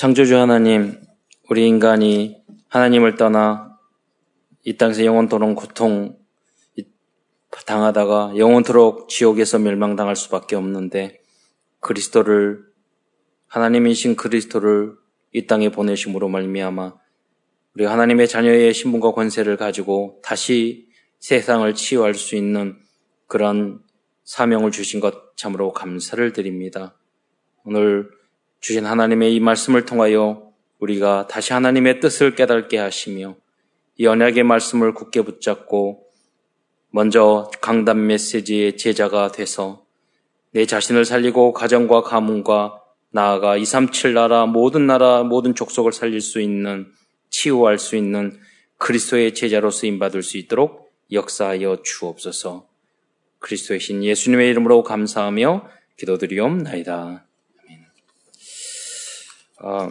창조주 하나님, 우리 인간이 하나님을 떠나 이 땅에서 영원토록 고통 당하다가 영원토록 지옥에서 멸망당할 수밖에 없는데 그리스도를 하나님이신 그리스도를 이 땅에 보내심으로 말미암아 우리 하나님의 자녀의 신분과 권세를 가지고 다시 세상을 치유할 수 있는 그런 사명을 주신 것 참으로 감사를 드립니다. 오늘 주신 하나님의 이 말씀을 통하여 우리가 다시 하나님의 뜻을 깨닫게 하시며 이 언약의 말씀을 굳게 붙잡고 먼저 강단 메시지의 제자가 돼서 내 자신을 살리고 가정과 가문과 나아가 237 나라 모든 나라 모든 족속을 살릴 수 있는 치유할 수 있는 그리스도의 제자로 쓰임 받을 수 있도록 역사하여 주옵소서. 그리스도의 신 예수님의 이름으로 감사하며 기도드리옵나이다. 어,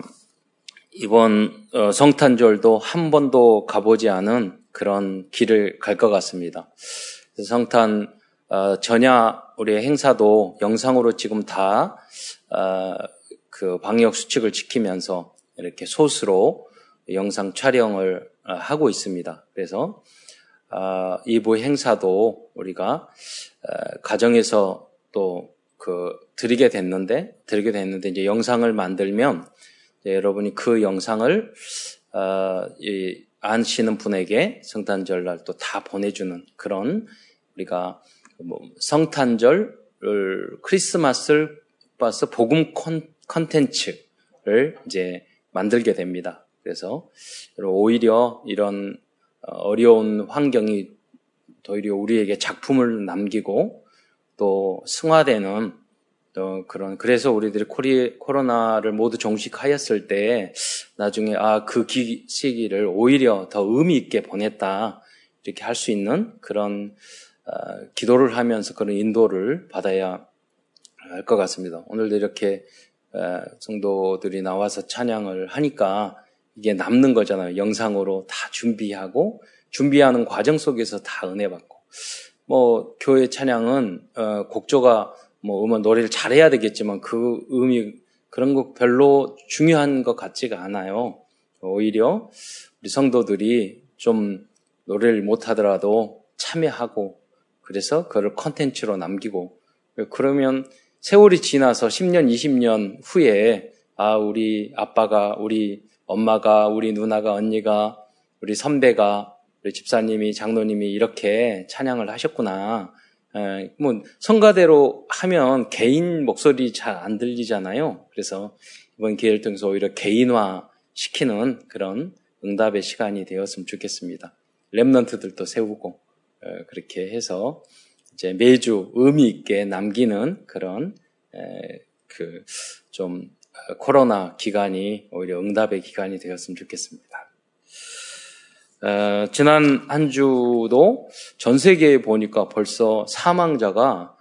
이번 어, 성탄절도 한 번도 가보지 않은 그런 길을 갈 것 같습니다. 성탄 어, 전야 우리 행사도 영상으로 지금 다그 어, 방역 수칙을 지키면서 이렇게 소수로 영상 촬영을 어, 하고 있습니다. 그래서 어, 이부 행사도 우리가 가정에서 또그 드리게 됐는데 드리게 됐는데 이제 영상을 만들면 여러분이 그 영상을 어, 이, 안시는 분에게 성탄절 날 또 다 보내주는 그런 우리가 뭐 성탄절 크리스마스를 봐서 복음 컨텐츠를 이제 만들게 됩니다. 그래서 오히려 이런 어, 어려운 환경이 오히려 우리에게 작품을 남기고 또 승화되는 또 그런 그래서 우리들이 코리, 코로나를 모두 종식하였을 때 나중에 아 그 시기를 오히려 더 의미 있게 보냈다 이렇게 할 수 있는 그런 어, 기도를 하면서 그런 인도를 받아야 할 것 같습니다. 오늘도 이렇게 어, 성도들이 나와서 찬양을 하니까 이게 남는 거잖아요. 영상으로 다 준비하고 준비하는 과정 속에서 다 은혜 받고 뭐 교회 찬양은 어, 곡조가 뭐 음원 노래를 잘해야 되겠지만 그 의미 그런 거 별로 중요한 것 같지가 않아요. 오히려 우리 성도들이 좀 노래를 못하더라도 참여하고 그래서 그걸 컨텐츠로 남기고 그러면 세월이 지나서 10년, 20년 후에 아 우리 아빠가 우리 엄마가 우리 누나가 언니가 우리 선배가 우리 집사님이 장로님이 이렇게 찬양을 하셨구나. 에, 뭐 성가대로 하면 개인 목소리 잘 안 들리잖아요. 그래서 이번 기회를 통해서 오히려 개인화 시키는 그런 응답의 시간이 되었으면 좋겠습니다. 랩런트들도 세우고 에, 그렇게 해서 이제 매주 의미 있게 남기는 그런 그좀 어, 코로나 기간이 오히려 응답의 기간이 되었으면 좋겠습니다. 어, 지난 한 주도 전 세계에 보니까 벌써 사망자가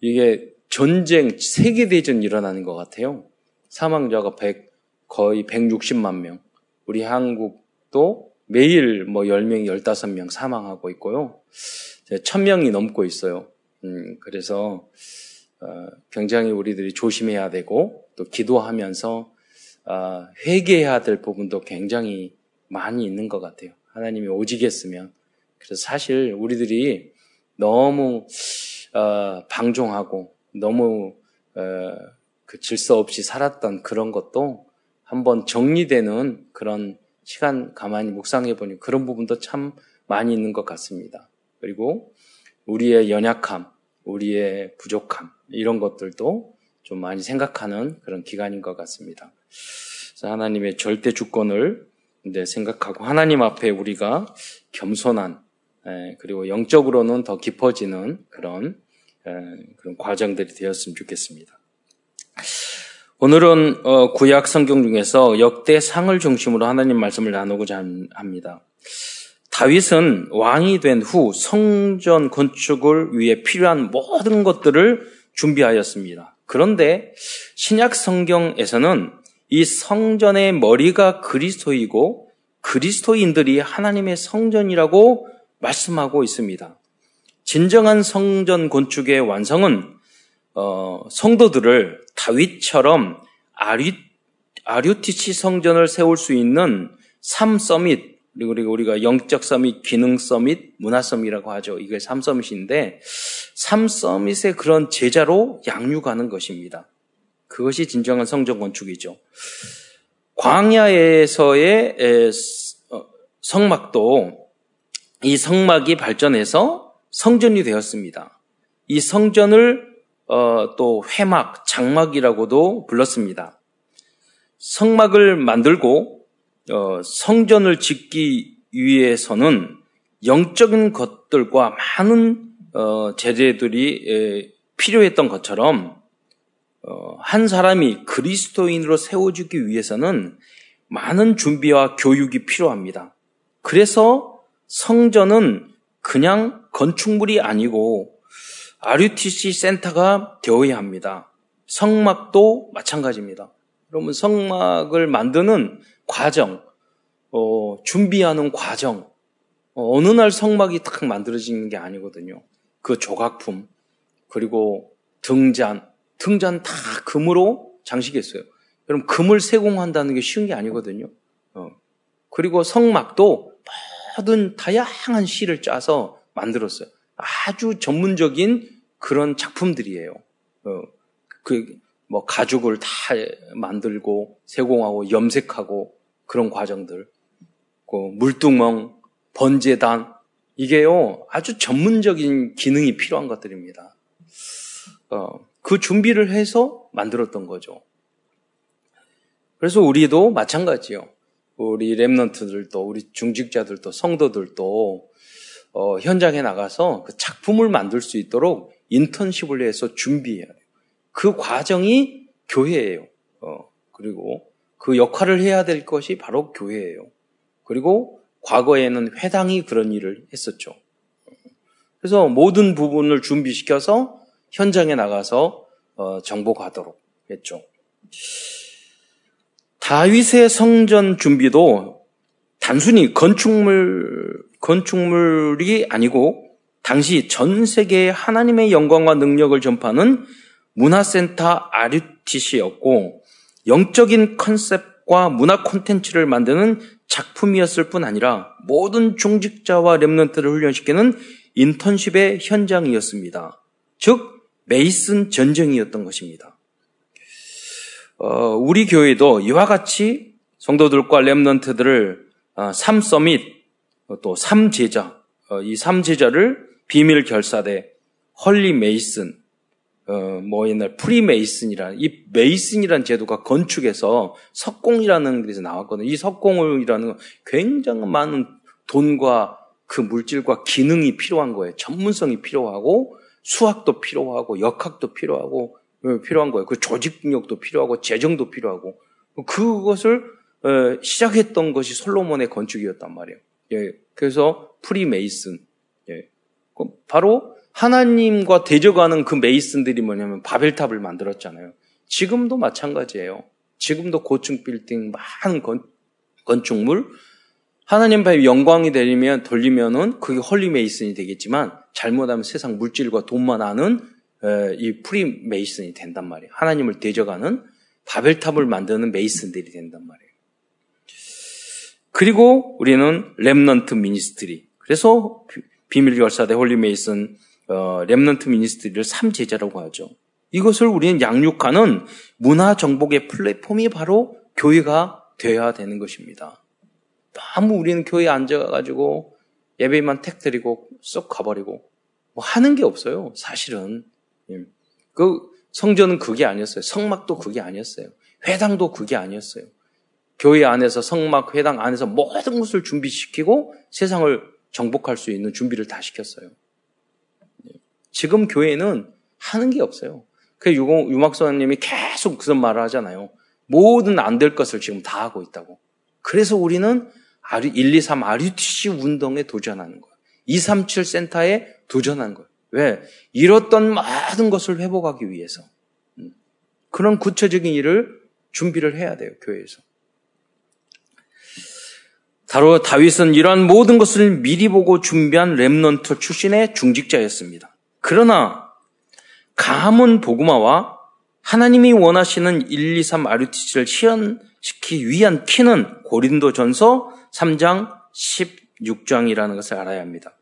이게 전쟁, 세계대전 일어나는 것 같아요. 사망자가 100, 거의 160만 명. 우리 한국도 매일 뭐 10명, 15명 사망하고 있고요. 1000명이 넘고 있어요. 음, 그래서, 어, 굉장히 우리들이 조심해야 되고, 또 기도하면서, 어, 회개해야 될 부분도 굉장히 많이 있는 것 같아요. 하나님이 오지겠으면. 그래서 사실 우리들이 너무 어, 방종하고 너무 어, 그 질서 없이 살았던 그런 것도 한번 정리되는 그런 시간 가만히 묵상해 보니 그런 부분도 참 많이 있는 것 같습니다. 그리고 우리의 연약함, 우리의 부족함 이런 것들도 좀 많이 생각하는 그런 기간인 것 같습니다. 하나님의 절대 주권을 이제 생각하고 하나님 앞에 우리가 겸손한 에, 그리고 영적으로는 더 깊어지는 그런 에, 그런 과정들이 되었으면 좋겠습니다. 오늘은 어, 구약 성경 중에서 역대 상을 중심으로 하나님 말씀을 나누고자 합니다. 다윗은 왕이 된 후 성전 건축을 위해 필요한 모든 것들을 준비하였습니다. 그런데 신약 성경에서는 이 성전의 머리가 그리스도이고 그리스도인들이 하나님의 성전이라고 말씀하고 있습니다. 진정한 성전 건축의 완성은 어, 성도들을 다윗처럼 아리, 아류티치 성전을 세울 수 있는 3서밋, 그리고 우리가 영적 서밋, 기능 서밋, 문화 서밋이라고 하죠. 이게 3서밋인데, 3서밋의 그런 제자로 양육하는 것입니다. 그것이 진정한 성전 건축이죠. 광야에서의 어, 성막도 이 성막이 발전해서 성전이 되었습니다. 이 성전을 어, 또 회막, 장막이라고도 불렀습니다. 성막을 만들고 어, 성전을 짓기 위해서는 영적인 것들과 많은 어, 제재들이 에, 필요했던 것처럼 어, 한 사람이 그리스도인으로 세워주기 위해서는 많은 준비와 교육이 필요합니다. 그래서 성전은 그냥 건축물이 아니고 RUTC 센터가 되어야 합니다. 성막도 마찬가지입니다. 여러분 성막을 만드는 과정, 어, 준비하는 과정, 어, 어느 날 성막이 딱 만들어지는 게 아니거든요. 그 조각품, 그리고 등잔, 등잔 다 금으로 장식했어요. 여러분 금을 세공한다는 게 쉬운 게 아니거든요. 어. 그리고 성막도 모든 다양한 실을 짜서 만들었어요. 아주 전문적인 그런 작품들이에요. 어. 그뭐 가죽을 다 만들고 세공하고 염색하고 그런 과정들. 그 물두멍, 번제단 이게요 아주 전문적인 기능이 필요한 것들입니다. 어. 그 준비를 해서 만들었던 거죠. 그래서 우리도 마찬가지요. 우리 랩런트들도 우리 중직자들도 성도들도 어, 현장에 나가서 그 작품을 만들 수 있도록 인턴십을 해서 준비해야 돼요. 그 과정이 교회예요. 어, 그리고 그 역할을 해야 될 것이 바로 교회예요. 그리고 과거에는 회당이 그런 일을 했었죠. 그래서 모든 부분을 준비시켜서 현장에 나가서 어, 정복하도록 했죠. 다윗의 성전 준비도 단순히 건축물 건축물이 아니고 당시 전 세계에 하나님의 영광과 능력을 전파하는 문화센터 아류티시였고 영적인 컨셉과 문화 콘텐츠를 만드는 작품이었을 뿐 아니라 모든 중직자와 remnant를 훈련시키는 인턴십의 현장이었습니다. 즉 mason 전쟁이었던 것입니다. 어, 우리 교회도 이와 같이 성도들과 remnant들을 어, 삼summit 또 삼제자 어, 이 삼제자를 비밀 결사대 holy mason 어, 뭐 옛날 free mason이라는 이 mason이라는 제도가 건축에서 석공이라는 데서 나왔거든요. 이 석공이라는 건 굉장히 많은 돈과 그 물질과 기능이 필요한 거예요. 전문성이 필요하고 수학도 필요하고 역학도 필요하고 어, 필요한 거예요. 그 조직력도 필요하고 재정도 필요하고 그것을 어, 시작했던 것이 솔로몬의 건축이었단 말이에요. 예, 그래서 프리메이슨. 예, 그 바로 하나님과 대적하는 그 메이슨들이 뭐냐면 바벨탑을 만들었잖아요. 지금도 마찬가지예요. 지금도 고층 빌딩 많은 건, 건축물 하나님 발 영광이 되면 돌리면은 그게 holy mason이 되겠지만 잘못하면 세상 물질과 돈만 아는 이 free mason이 된단 말이에요. 하나님을 대적하는 바벨탑을 만드는 mason들이 된단 말이에요. 그리고 우리는 remnant ministry. 그래서 비밀 결사대 holy mason 어, ministry를 삼제자라고 하죠. 이것을 우리는 양육하는 문화 정복의 플랫폼이 바로 교회가 되어야 되는 것입니다. 너무 우리는 교회에 앉아가지고 예배만 택 드리고 쏙 가버리고 뭐 하는 게 없어요. 사실은 예. 그 성전은 그게 아니었어요. 성막도 그게 아니었어요. 회당도 그게 아니었어요. 교회 안에서 성막 회당 안에서 모든 것을 준비시키고 세상을 정복할 수 있는 준비를 다 시켰어요. 예. 지금 교회는 하는 게 없어요. 그 유막선님이 계속 그런 말을 하잖아요. 모든 안 될 것을 지금 다 하고 있다고. 그래서 우리는 1, 2, 3 RUTC 운동에 도전하는 거예요. 237 센터에 도전하는 거예요. 왜? 잃었던 모든 것을 회복하기 위해서. 음. 그런 구체적인 일을 준비를 해야 돼요, 교회에서. 다로 다윗은 이러한 모든 것을 미리 보고 준비한 렘넌트 출신의 중직자였습니다. 그러나 가문 보구마와 하나님이 원하시는 1, 2, 3 아르티치를 실현, 시키기 위한 키는 고린도 전서 3장 16장이라는 것을 알아야 합니다.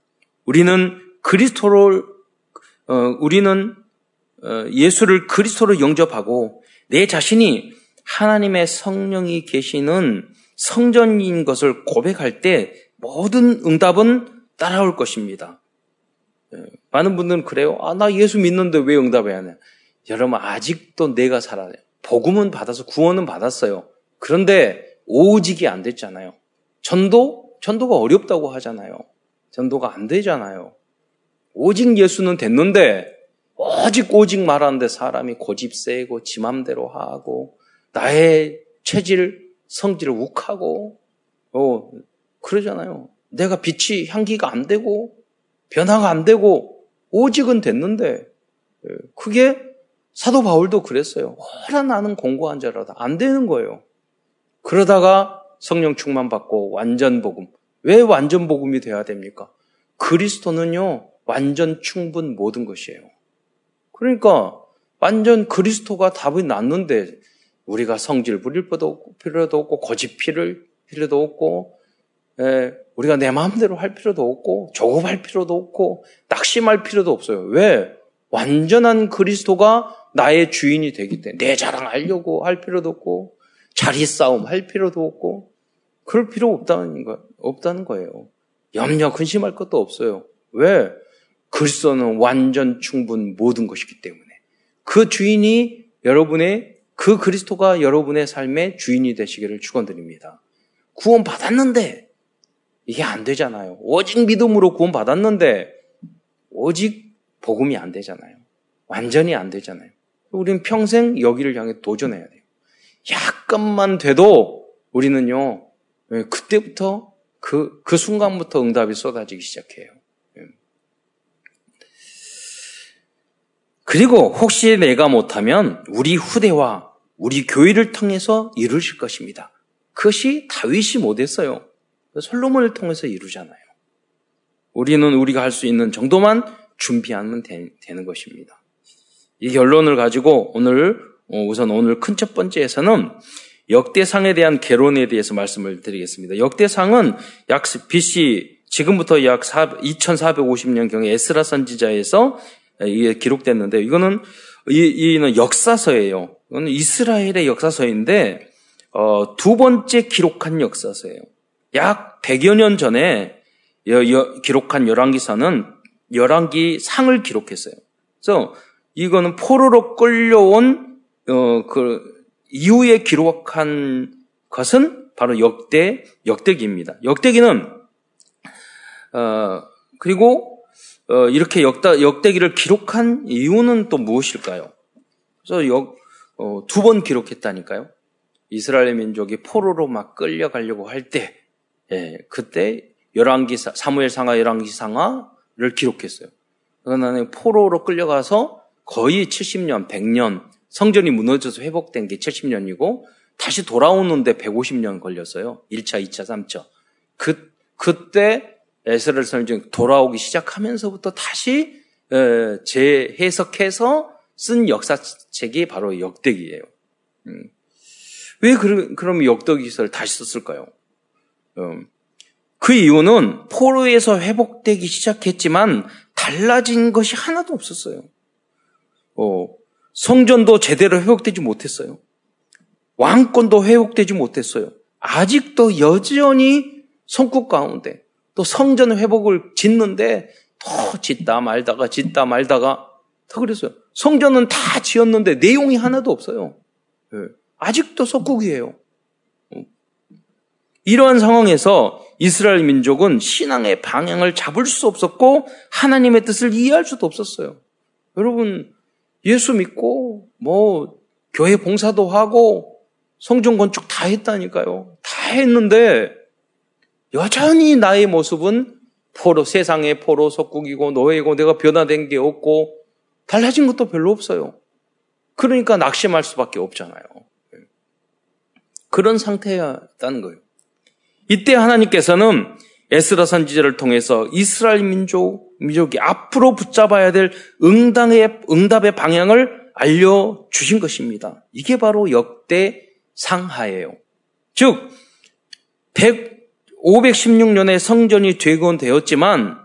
우리는 그리스도를 어, 우리는 어, 예수를 그리스도로 영접하고 내 자신이 하나님의 성령이 계시는 성전인 것을 고백할 때 모든 응답은 따라올 것입니다. 예, 많은 분들은 그래요. 아, 나 예수 믿는데 왜 응답해야 하냐. 여러분, 아직도 내가 살아요. 복음은 받아서 구원은 받았어요. 그런데 오직이 안 됐잖아요. 전도? 전도가 어렵다고 하잖아요. 전도가 안 되잖아요. 오직 예수는 됐는데, 오직 오직 말하는데 사람이 고집 세고 지 맘대로 하고, 나의 체질, 성질을 욱하고, 어, 그러잖아요. 내가 빛이 향기가 안 되고, 변화가 안 되고, 오직은 됐는데, 예, 그게 사도 바울도 그랬어요. 오라 나는 공고한 자라다. 안 되는 거예요. 그러다가 성령 충만 받고 완전 복음. 왜 완전 복음이 돼야 됩니까? 그리스도는요, 완전 충분 모든 것이에요. 그러니까 완전 그리스도가 답이 났는데 우리가 성질 부릴 필요도 없고 고집 필을 필요도 없고 에, 우리가 내 마음대로 할 필요도 없고 조급할 필요도 없고 낙심할 필요도 없어요. 왜? 완전한 그리스도가 나의 주인이 되기 때문에 내 자랑하려고 할 필요도 없고 자리 싸움 할 필요도 없고 그럴 필요 없다는 거 없다는 거예요. 염려 근심할 것도 없어요. 왜? 그리스도는 완전 충분 모든 것이기 때문에 그 주인이 여러분의 그 그리스도가 여러분의 삶의 주인이 되시기를 축원드립니다. 구원 받았는데 이게 안 되잖아요. 오직 믿음으로 구원 받았는데 오직 복음이 안 되잖아요. 완전히 안 되잖아요. 우리는 평생 여기를 향해 도전해야 돼요. 약간만 돼도 우리는요, 예, 그때부터 그, 그 순간부터 응답이 쏟아지기 시작해요. 예. 그리고 혹시 내가 못하면 우리 후대와 우리 교회를 통해서 이루실 것입니다. 그것이 다윗이 못했어요. 솔로몬을 통해서 이루잖아요. 우리는 우리가 할 수 있는 정도만 준비하면 되, 는 것입니다. 이 결론을 가지고 오늘 어, 우선 오늘 큰 첫 번째에서는 역대상에 대한 개론에 대해서 말씀을 드리겠습니다. 역대상은 약 BC 지금부터 약 2450년경에 에스라 선지자에서 기록됐는데 이거는 이, 이는 역사서예요. 이건 이스라엘의 역사서인데 어, 두 번째 기록한 역사서예요. 약 100여 년 전에 여, 여, 기록한 열왕기서는 열왕기 상을 기록했어요. 그래서 이거는 포로로 끌려온 어, 그 이후에 기록한 것은 바로 역대 역대기입니다. 역대기는 어, 그리고 어, 이렇게 역다, 역대기를 기록한 이유는 또 무엇일까요? 그래서 역, 어, 두 번 기록했다니까요. 이스라엘 민족이 포로로 막 끌려가려고 할 때, 예, 그때 열왕기 사무엘상하 열왕기상하를 기록했어요. 그러나 포로로 끌려가서 거의 70년, 100년 성전이 무너져서 회복된 게 70년이고 다시 돌아오는데 150년 걸렸어요. 1차, 2차, 3차. 그, 그때 에스라엘 선지 돌아오기 시작하면서부터 다시 재해석해서 쓴 역사책이 바로 역대기예요. 음. 왜 그, 그럼 역대기서를 다시 썼을까요? 음. 그 이유는 포로에서 회복되기 시작했지만 달라진 것이 하나도 없었어요. 어, 성전도 제대로 회복되지 못했어요. 왕권도 회복되지 못했어요. 아직도 여전히 성국 가운데 또 성전 회복을 짓는데 더 짓다 말다가 짓다 말다가 더 그랬어요. 성전은 다 지었는데 내용이 하나도 없어요. 네. 아직도 석국이에요. 어. 이러한 상황에서 이스라엘 민족은 신앙의 방향을 잡을 수 없었고 하나님의 뜻을 이해할 수도 없었어요. 여러분 예수 믿고 뭐 교회 봉사도 하고 성전 건축 다 했다니까요. 다 했는데 여전히 나의 모습은 포로 세상의 포로 속국이고 노예고 내가 변화된 게 없고 달라진 것도 별로 없어요. 그러니까 낙심할 수밖에 없잖아요. 그런 상태였다는 거예요. 이때 하나님께서는 에스라 선지자를 통해서 이스라엘 민족, 민족이 앞으로 붙잡아야 될 응답의, 응답의 방향을 알려주신 것입니다. 이게 바로 역대 상하예요. 즉, 100, 516년에 성전이 되곤 되었지만,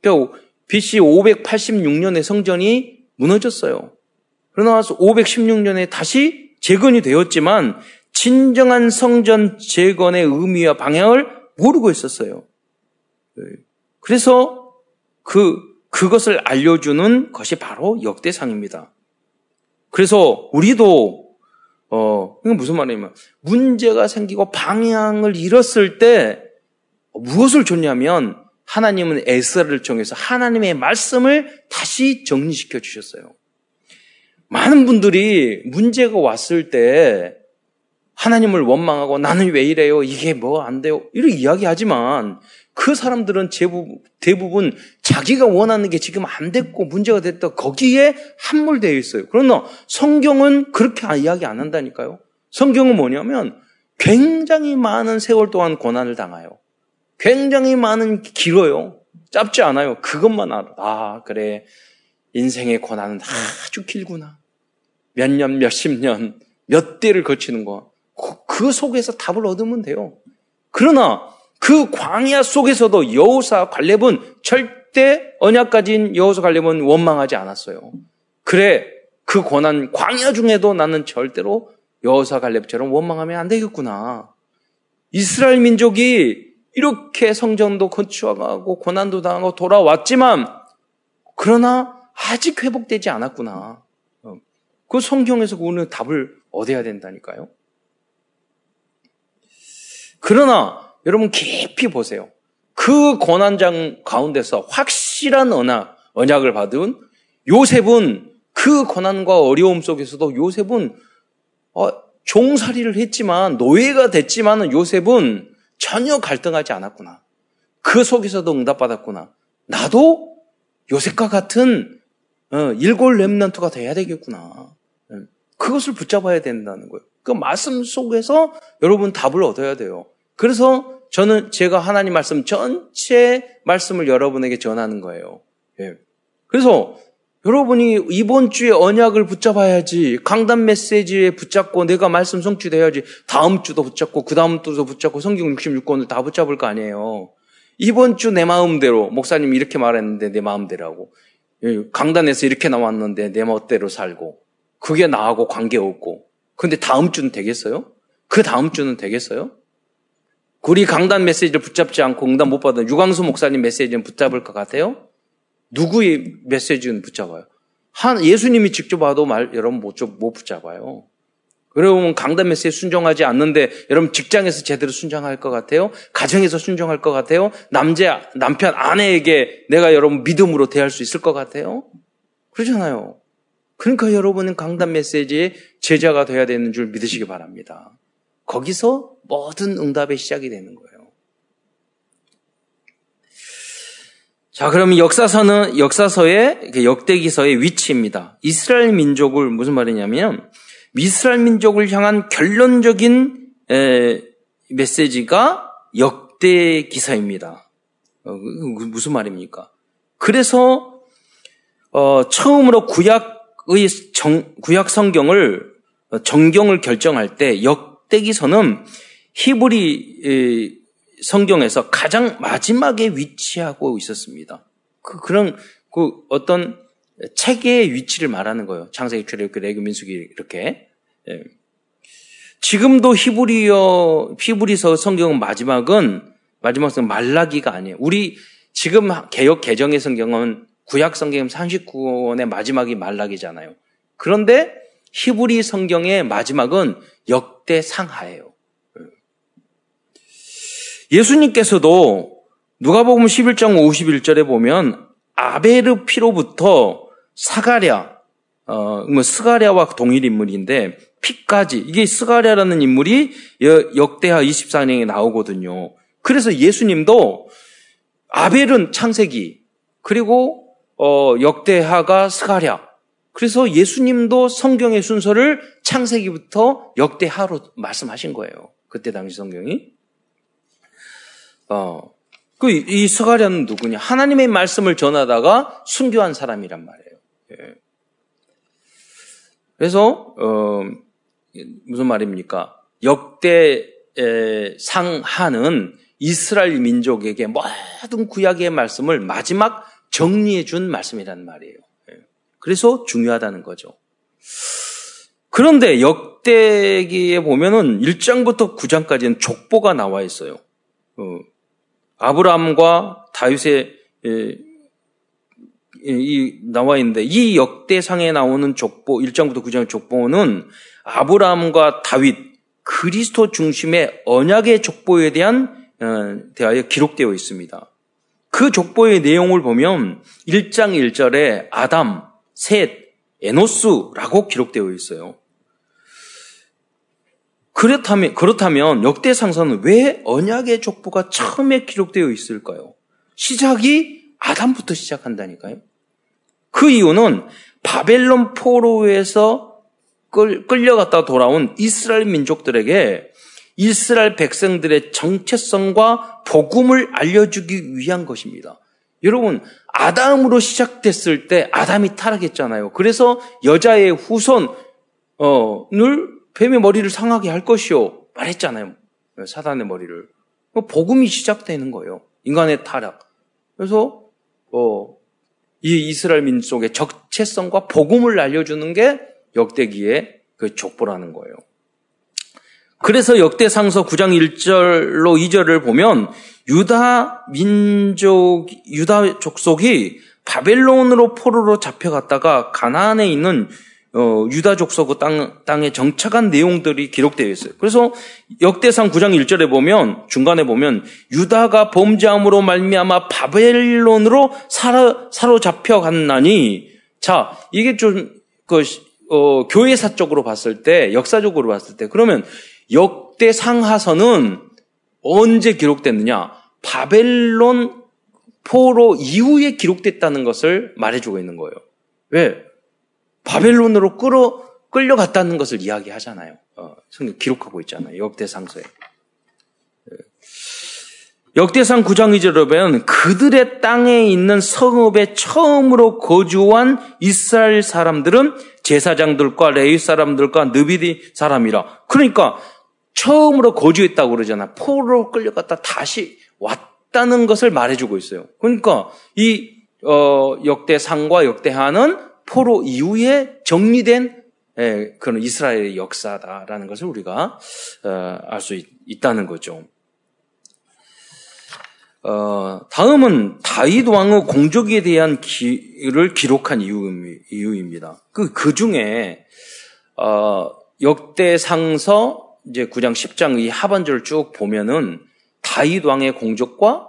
그러니까 BC 586년에 성전이 무너졌어요. 그러나 516년에 다시 재건이 되었지만, 진정한 성전 재건의 의미와 방향을 모르고 있었어요. 그래서 그, 그것을 알려주는 것이 바로 역대상입니다. 그래서 우리도, 어, 이건 무슨 말이냐면, 문제가 생기고 방향을 잃었을 때 무엇을 줬냐면, 하나님은 에스라를 통해서 하나님의 말씀을 다시 정리시켜 주셨어요. 많은 분들이 문제가 왔을 때 하나님을 원망하고 나는 왜 이래요? 이게 뭐 안 돼요? 이렇게 이야기하지만 그 사람들은 대부분 자기가 원하는 게 지금 안 됐고 문제가 됐다. 거기에 함몰되어 있어요. 그러나 성경은 그렇게 이야기 안 한다니까요. 성경은 뭐냐면 굉장히 많은 세월 동안 고난을 당해요. 굉장히 많은 길어요. 짧지 않아요. 그것만 알아. 아, 그래. 인생의 고난은 아주 길구나. 몇 년, 몇십 년, 몇 대를 거치는 거. 그 속에서 답을 얻으면 돼요. 그러나 그 광야 속에서도 여호사 관렙은 절대 언약 가진 여호사 관렙은 원망하지 않았어요. 그래 그 고난 광야 중에도 나는 절대로 여호사 관렙처럼 원망하면 안 되겠구나. 이스라엘 민족이 이렇게 성전도 건축하고 고난도 당하고 돌아왔지만 그러나 아직 회복되지 않았구나. 그 성경에서 오늘 답을 얻어야 된다니까요. 그러나 여러분 깊이 보세요. 그 고난장 가운데서 확실한 언약, 언약을 받은 요셉은 그 고난과 어려움 속에서도 요셉은 어, 종살이를 했지만 노예가 됐지만 요셉은 전혀 갈등하지 않았구나. 그 속에서도 응답받았구나. 나도 요셉과 같은 어, 일골 렘넌트가 돼야 되겠구나. 그것을 붙잡아야 된다는 거예요. 그 말씀 속에서 여러분 답을 얻어야 돼요. 그래서 저는 제가 하나님 말씀 전체 말씀을 여러분에게 전하는 거예요. 예. 그래서 여러분이 이번 주에 언약을 붙잡아야지 강단 메시지에 붙잡고 내가 말씀 성취돼야지 다음 주도 붙잡고 그 다음 주도 붙잡고 성경 66권을 다 붙잡을 거 아니에요. 이번 주 내 마음대로 목사님이 이렇게 말했는데 내 마음대로 하고 예, 강단에서 이렇게 나왔는데 내 멋대로 살고 그게 나하고 관계 없고 근데 다음 주는 되겠어요? 그 다음 주는 되겠어요? 우리 강단 메시지를 붙잡지 않고 응답 못 받은 유광수 목사님 메시지는 붙잡을 것 같아요? 누구의 메시지는 붙잡아요? 한 예수님이 직접 와도 말 여러분 못, 못 붙잡아요. 여러분 강단 메시지 순종하지 않는데 여러분 직장에서 제대로 순종할 것 같아요? 가정에서 순종할 것 같아요? 남자 남편 아내에게 내가 여러분 믿음으로 대할 수 있을 것 같아요? 그러잖아요. 그러니까 여러분은 강단 메시지의 제자가 되어야 되는 줄 믿으시기 바랍니다. 거기서 모든 응답의 시작이 되는 거예요. 자, 그럼 역사서는, 역사서의, 역대기서의 위치입니다. 이스라엘 민족을 무슨 말이냐면, 이스라엘 민족을 향한 결론적인 에, 메시지가 역대기서입니다. 어, 무슨 말입니까? 그래서, 어, 처음으로 구약의 정, 구약 성경을, 어, 정경을 결정할 때 역 대기서는 히브리 성경에서 가장 마지막에 위치하고 있었습니다. 그, 그런, 그 어떤 체계의 위치를 말하는 거예요. 창세기, 출애굽기, 레기, 민수기 이렇게. 예. 지금도 히브리어 히브리서 성경은 마지막은 마지막 성 말라기가 아니에요. 우리 지금 개혁 개정의 성경은 구약 성경 39권의 마지막이 말라기잖아요. 그런데 히브리 성경의 마지막은 역대 상하예요. 예수님께서도 누가복음 11장 51절에 보면 아베르 피로부터 사가랴 어, 뭐 스가랴와 동일 인물인데 피까지 이게 스가랴라는 인물이 역대하 24년에 나오거든요. 그래서 예수님도 아벨은 창세기 그리고 어, 역대하가 스가랴. 그래서 예수님도 성경의 순서를 창세기부터 역대하로 말씀하신 거예요. 그때 당시 성경이. 어, 그, 이 스가랴는 누구냐? 하나님의 말씀을 전하다가 순교한 사람이란 말이에요. 예. 그래서, 어, 무슨 말입니까? 역대 상하는 이스라엘 민족에게 모든 구약의 말씀을 마지막 정리해 준 말씀이란 말이에요. 예. 그래서 중요하다는 거죠. 그런데 역대기에 보면은 1장부터 9장까지는 족보가 나와 있어요. 어, 아브라함과 다윗의 예, 이 나와 있는데 이 역대상에 나오는 족보 1장부터 9장 족보는 아브라함과 다윗 그리스도 중심의 언약의 족보에 대한 어, 대하여 기록되어 있습니다. 그 족보의 내용을 보면 1장 1절에 아담, 셋, 에노스라고 기록되어 있어요. 그렇다면, 그렇다면 역대상서는 왜 언약의 족보가 처음에 기록되어 있을까요? 시작이 아담부터 시작한다니까요. 그 이유는 바벨론 포로에서 끌려갔다 돌아온 이스라엘 민족들에게 이스라엘 백성들의 정체성과 복음을 알려주기 위한 것입니다. 여러분, 아담으로 시작됐을 때 아담이 타락했잖아요. 그래서 여자의 후손을 뱀의 머리를 상하게 할 것이요. 말했잖아요. 사단의 머리를. 복음이 시작되는 거예요. 인간의 타락. 그래서, 어, 이 이스라엘 민족의 적체성과 복음을 알려주는 게 역대기의 그 족보라는 거예요. 그래서 역대상서 9장 1절로 2절을 보면 유다 민족, 유다 족속이 바벨론으로 포로로 잡혀갔다가 가나안에 있는 어, 유다 족속 땅, 땅에 정착한 내용들이 기록되어 있어요. 그래서 역대상 9장 1절에 보면 중간에 보면 유다가 범죄함으로 말미암아 바벨론으로 사로, 사로잡혀 갔나니 자 이게 좀그 어, 교회사적으로 봤을 때 역사적으로 봤을 때 그러면 역대 상하서는 언제 기록됐느냐? 바벨론 포로 이후에 기록됐다는 것을 말해주고 있는 거예요. 왜? 바벨론으로 끌어, 끌려갔다는 것을 이야기하잖아요. 어, 성경 기록하고 있잖아요. 역대상서에. 예. 역대상 9장 2절에 보면 그들의 땅에 있는 성읍에 처음으로 거주한 이스라엘 사람들은 제사장들과 레위 사람들과 느비디 사람이라. 그러니까 처음으로 거주했다고 그러잖아. 포로 끌려갔다 다시 왔다는 것을 말해주고 있어요. 그러니까 이 어, 역대상과 역대하는 포로 이후에 정리된 예, 그런 이스라엘의 역사다라는 것을 우리가 어, 알수 있다는 거죠. 어, 다음은 다윗 왕의 공적에 대한 기를 기록한 이유, 입니다 그, 그 중에, 어, 역대상서 이제 9장 10장 이 하반절을 쭉 보면은 다윗 왕의 공적과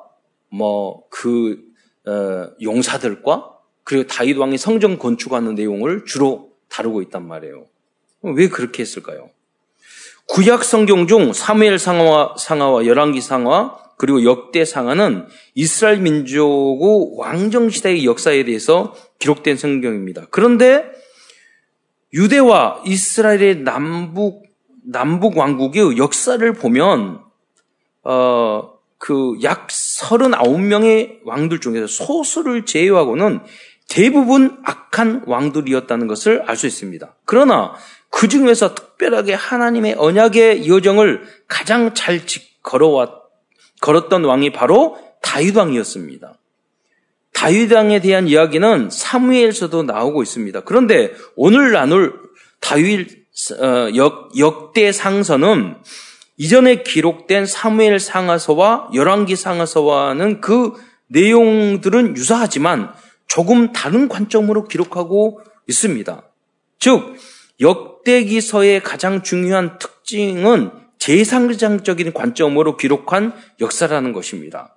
뭐그 어, 용사들과 그리고 다윗 왕이 성전 건축하는 내용을 주로 다루고 있단 말이에요. 왜 그렇게 했을까요? 구약 성경 중 사무엘 상하와 상하와 열왕기 상하 그리고 역대 상하는 이스라엘 민족의 왕정 시대의 역사에 대해서 기록된 성경입니다. 그런데 유대와 이스라엘의 남북 남북 왕국의 역사를 보면 어, 그 약 39명의 왕들 중에서 소수를 제외하고는 대부분 악한 왕들이었다는 것을 알 수 있습니다. 그러나 그 중에서 특별하게 하나님의 언약의 여정을 가장 잘 걸어왔, 걸었던 왕이 바로 다윗 왕이었습니다. 다윗 왕에 대한 이야기는 사무엘서도 나오고 있습니다. 그런데 오늘 나눌 다윗 어, 역, 역대 상서는 이전에 기록된 사무엘 상하서와 열왕기 상하서와는 그 내용들은 유사하지만 조금 다른 관점으로 기록하고 있습니다. 즉 역대기서의 가장 중요한 특징은 제상장적인 관점으로 기록한 역사라는 것입니다.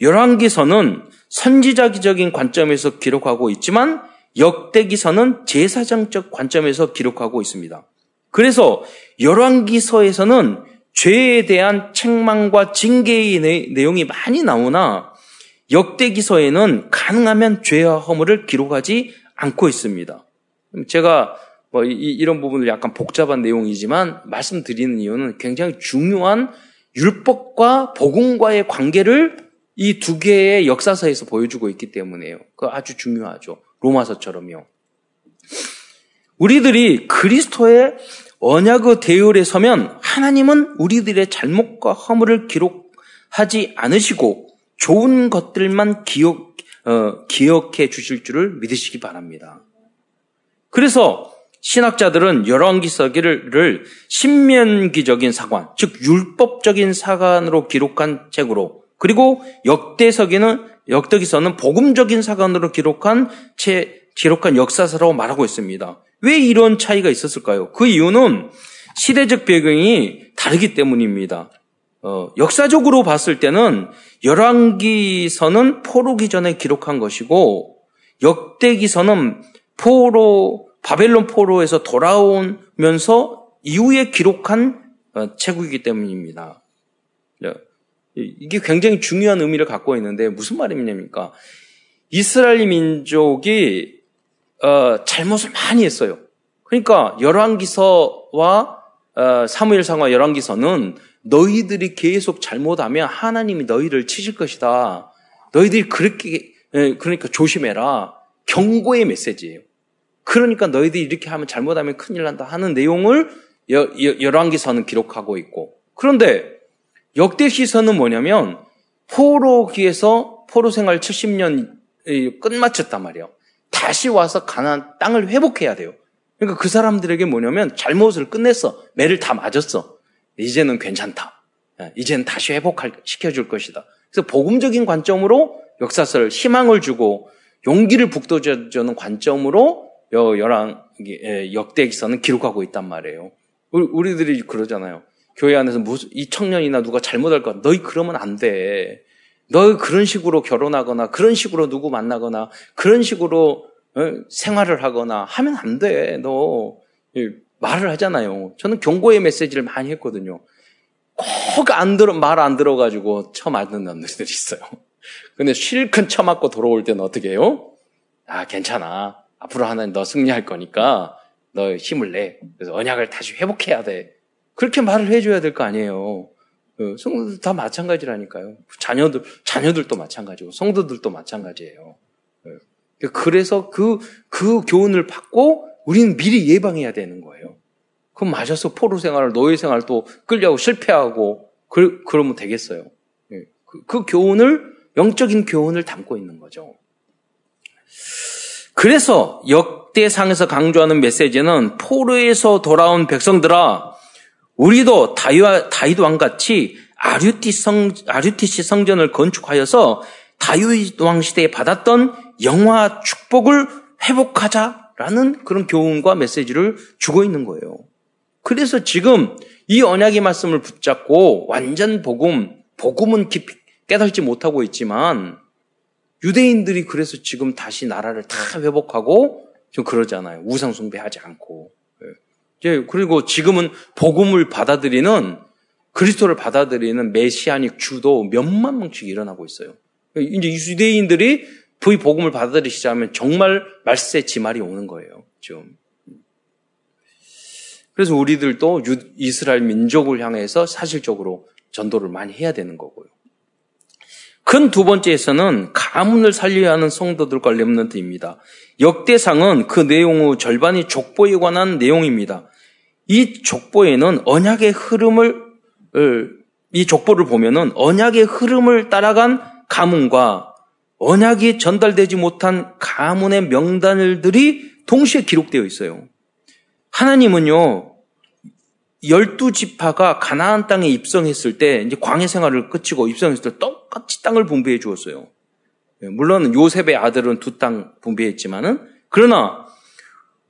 열왕기서는 선지자기적인 관점에서 기록하고 있지만 역대기서는 제사장적 관점에서 기록하고 있습니다. 그래서 열왕기서에서는 죄에 대한 책망과 징계의 내용이 많이 나오나 역대기서에는 가능하면 죄와 허물을 기록하지 않고 있습니다. 제가 뭐 이, 런 부분을 약간 복잡한 내용이지만 말씀드리는 이유는 굉장히 중요한 율법과 복음과의 관계를 이 두 개의 역사서에서 보여주고 있기 때문에요. 그 아주 중요하죠. 로마서처럼요. 우리들이 그리스도의 언약의 대열에 서면 하나님은 우리들의 잘못과 허물을 기록하지 않으시고 좋은 것들만 기억, 어, 기억해 주실 줄을 믿으시기 바랍니다. 그래서 신학자들은 열왕기서기를 신면기적인 사관, 즉 율법적인 사관으로 기록한 책으로 그리고 역대서기는 역대기서는 복음적인 사관으로 기록한 체, 기록한 역사서라고 말하고 있습니다. 왜 이런 차이가 있었을까요? 그 이유는 시대적 배경이 다르기 때문입니다. 어, 역사적으로 봤을 때는 열왕기서는 포로기 전에 기록한 것이고 역대기서는 포로 바벨론 포로에서 돌아오면서 이후에 기록한 어, 책이기 때문입니다. 네. 이게 굉장히 중요한 의미를 갖고 있는데 무슨 말이냐니까 이스라엘 민족이 어, 잘못을 많이 했어요. 그러니까 열왕기서와 어, 사무엘상과 열왕기서는 너희들이 계속 잘못하면 하나님이 너희를 치실 것이다. 너희들이 그렇게 그러니까 조심해라. 경고의 메시지예요. 그러니까 너희들이 이렇게 하면 잘못하면 큰일 난다 하는 내용을 열왕기서는 기록하고 있고 그런데 역대시서는 뭐냐면 포로기에서 포로 생활 70년 끝마쳤단 말이에요. 다시 와서 가난 땅을 회복해야 돼요. 그러니까 그 사람들에게 뭐냐면 잘못을 끝냈어. 매를 다 맞았어. 이제는 괜찮다. 예, 이제는 다시 회복할 시켜줄 것이다. 그래서 복음적인 관점으로 역사서를 희망을 주고 용기를 북돋아주는 관점으로 열왕 예, 역대기서는 기록하고 있단 말이에요. 우리들이 그러잖아요. 교회 안에서 무슨 이 청년이나 누가 잘못할 것 너희 그러면 안 돼. 너 그런 식으로 결혼하거나 그런 식으로 누구 만나거나 그런 식으로 어, 생활을 하거나 하면 안 돼. 너 말을 하잖아요. 저는 경고의 메시지를 많이 했거든요. 꼭 안 들어 말 안 들어가지고 처맞는 놈들이 있어요. 근데 실컷 처맞고 돌아올 때는 어떻게 해요? 아 괜찮아. 앞으로 하나님 너 승리할 거니까 너 힘을 내. 그래서 언약을 다시 회복해야 돼. 그렇게 말을 해줘야 될 거 아니에요. 어, 성도들 다 마찬가지라니까요. 자녀들, 자녀들도 마찬가지고, 성도들도 마찬가지예요. 어, 그래서 그, 그 교훈을 받고 우리는 미리 예방해야 되는 거예요. 그럼 맞아서 포로 생활을, 노예 생활 또 끌려고 실패하고, 그, 그러면 되겠어요. 예, 그, 그 교훈을, 영적인 교훈을 담고 있는 거죠. 그래서 역대상에서 강조하는 메시지는 포로에서 돌아온 백성들아, 우리도 다윗 왕 같이 아류티 성, 아류티시 성전을 건축하여서 다윗 왕 시대에 받았던 영화 축복을 회복하자라는 그런 교훈과 메시지를 주고 있는 거예요. 그래서 지금 이 언약의 말씀을 붙잡고 완전 복음, 복음은 깊이 깨닫지 못하고 있지만 유대인들이 그래서 지금 다시 나라를 다 회복하고 좀 그러잖아요. 우상 숭배하지 않고. 그리고 지금은 복음을 받아들이는 그리스도를 받아들이는 메시아닉 주도 몇만 명씩 일어나고 있어요. 이제 유대인들이 부의 복음을 받아들이시자면 정말 말세 지말이 오는 거예요. 지금. 그래서 우리들도 이스라엘 민족을 향해서 사실적으로 전도를 많이 해야 되는 거고요. 큰 두 번째에서는 가문을 살려야 하는 성도들과 렘넌트입니다. 역대상은 그 내용의 절반이 족보에 관한 내용입니다. 이 족보에는 언약의 흐름을 이 족보를 보면은 언약의 흐름을 따라간 가문과 언약이 전달되지 못한 가문의 명단들이 동시에 기록되어 있어요. 하나님은요, 열두 지파가 가나안 땅에 입성했을 때, 이제 광해 생활을 끝이고 입성했을 때 똑같이 땅을 분배해 주었어요. 물론 요셉의 아들은 두 땅 분배했지만은, 그러나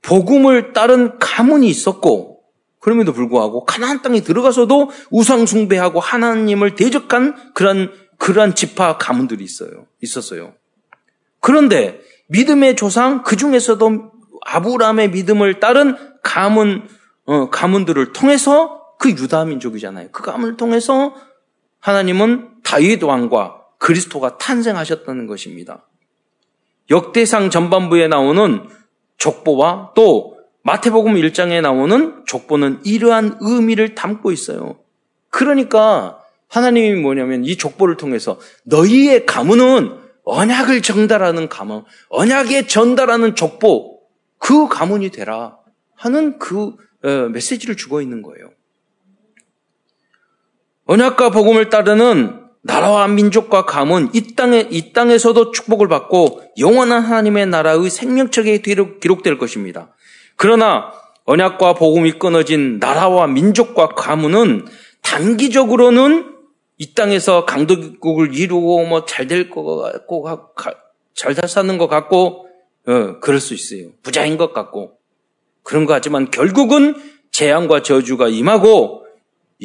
복음을 따른 가문이 있었고, 그럼에도 불구하고 가나안 땅에 들어가서도 우상 숭배하고 하나님을 대적한 그런 그러한 지파 가문들이 있어요. 있었어요. 그런데 믿음의 조상 그 중에서도 아브라함의 믿음을 따른 가문 어, 가문들을 통해서 그 유다 민족이잖아요. 그 가문을 통해서 하나님은 다윗 왕과 그리스도가 탄생하셨다는 것입니다. 역대상 전반부에 나오는 족보와 또 마태복음 1장에 나오는 족보는 이러한 의미를 담고 있어요. 그러니까 하나님이 뭐냐면 이 족보를 통해서 너희의 가문은 언약을 전달하는 가문, 언약에 전달하는 족보, 그 가문이 되라 하는 그 어, 메시지를 주고 있는 거예요. 언약과 복음을 따르는 나라와 민족과 감은 이 땅에 이 땅에서도 축복을 받고 영원한 하나님의 나라의 생명책에 기록될 것입니다. 그러나 언약과 복음이 끊어진 나라와 민족과 가문은 단기적으로는 이 땅에서 강도국을 이루고 뭐 잘 될 것 같고 잘 사는 것 같고 어, 그럴 수 있어요. 부자인 것 같고 그런 것 같지만 결국은 재앙과 저주가 임하고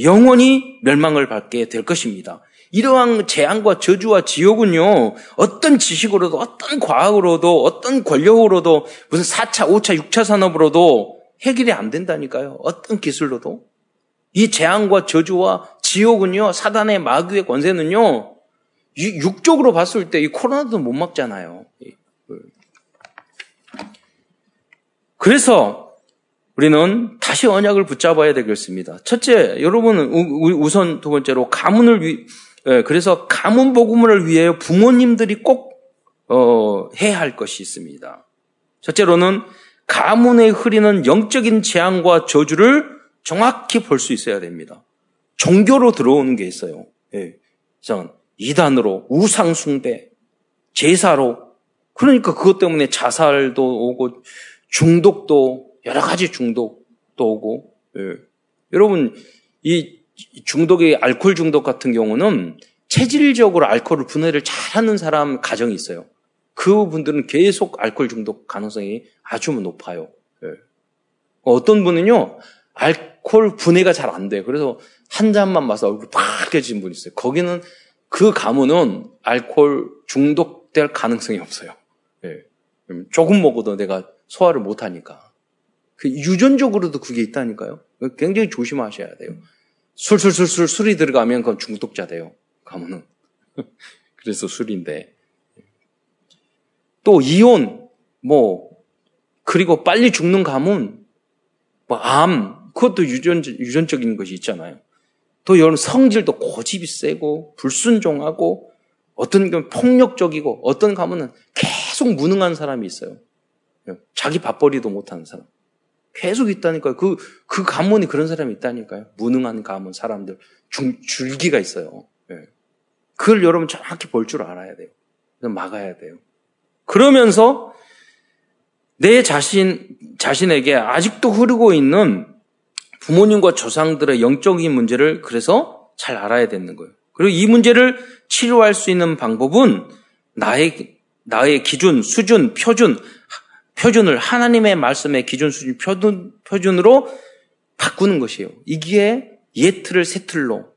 영원히 멸망을 받게 될 것입니다. 이러한 재앙과 저주와 지옥은요, 어떤 지식으로도, 어떤 과학으로도, 어떤 권력으로도, 무슨 4차, 5차, 6차 산업으로도 해결이 안 된다니까요. 어떤 기술로도. 이 재앙과 저주와 지옥은요, 사단의 마귀의 권세는요, 육적으로 봤을 때 이 코로나도 못 막잖아요. 그래서 우리는 다시 언약을 붙잡아야 되겠습니다. 첫째, 여러분은 우선 두 번째로 가문을 위, 예, 그래서 가문 복음을 위해 부모님들이 꼭 어, 해야 할 것이 있습니다. 첫째로는 가문에 흐리는 영적인 재앙과 저주를 정확히 볼 수 있어야 됩니다. 종교로 들어오는 게 있어요. 예. 이단으로 우상숭배, 제사로 그러니까 그것 때문에 자살도 오고 중독도 여러 가지 중독도 오고 예. 여러분 이 중독의 알코올 중독 같은 경우는 체질적으로 알코올을 분해를 잘하는 사람 가정이 있어요. 그 분들은 계속 알코올 중독 가능성이 아주 높아요. 예. 어떤 분은요 알코올 분해가 잘 안 돼요. 그래서 한 잔만 마서 얼굴 파개진 분 있어요. 거기는 그 가문은 알코올 중독될 가능성이 없어요. 예. 조금 먹어도 내가 소화를 못하니까. 그 유전적으로도 그게 있다니까요. 굉장히 조심하셔야 돼요. 술술술술 술이 들어가면 그건 중독자 돼요. 가문은. 그래서 술인데. 또 이혼, 뭐, 그리고 빨리 죽는 가문, 뭐, 암, 그것도 유전, 유전적인 것이 있잖아요. 또 여러분 성질도 고집이 세고, 불순종하고, 어떤 경우 폭력적이고, 어떤 가문은 계속 무능한 사람이 있어요. 자기 밥벌이도 못하는 사람. 계속 있다니까요. 그, 그 가문이 그런 사람이 있다니까요. 무능한 가문 사람들. 줄, 줄기가 있어요. 예. 그걸 여러분 정확히 볼 줄 알아야 돼요. 막아야 돼요. 그러면서 내 자신, 자신에게 아직도 흐르고 있는 부모님과 조상들의 영적인 문제를 그래서 잘 알아야 되는 거예요. 그리고 이 문제를 치료할 수 있는 방법은 나의, 나의 기준, 수준, 표준, 표준을 하나님의 말씀의 기준 수준 표준, 표준으로 바꾸는 것이에요. 이기에 예틀을 새 틀로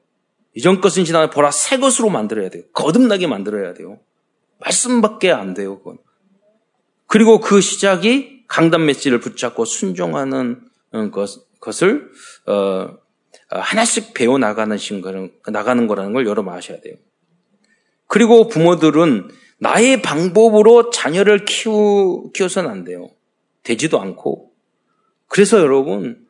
이전 것은 지나 보라 새 것으로 만들어야 돼요. 거듭나게 만들어야 돼요. 말씀밖에 안 돼요. 그건. 그리고 그 시작이 강단 메시를 붙잡고 순종하는 어, 것, 을 어, 하나씩 배워 나가는 나가는 거라는 걸 여러분 아셔야 돼요. 그리고 부모들은 나의 방법으로 자녀를 키우, 키워서는 안 돼요. 되지도 않고. 그래서 여러분,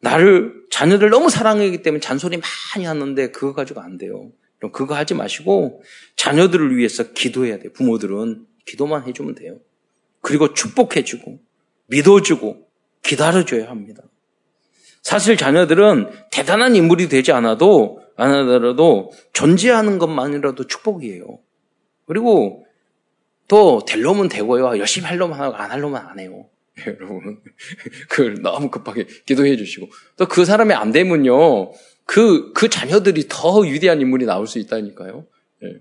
나를, 자녀들 너무 사랑하기 때문에 잔소리 많이 하는데 그거 가지고 안 돼요. 그럼 그거 하지 마시고 자녀들을 위해서 기도해야 돼요. 부모들은 기도만 해주면 돼요. 그리고 축복해주고, 믿어주고, 기다려줘야 합니다. 사실 자녀들은 대단한 인물이 되지 않아도, 안 하더라도 존재하는 것만이라도 축복이에요. 그리고 또 될 놈은 되고요. 열심히 할 놈은 하고 안 할 놈은 안 해요. 여러분. 그걸 너무 급하게 기도해 주시고. 또 그 사람이 안 되면요. 그, 그 자녀들이 더 위대한 인물이 나올 수 있다니까요. 예.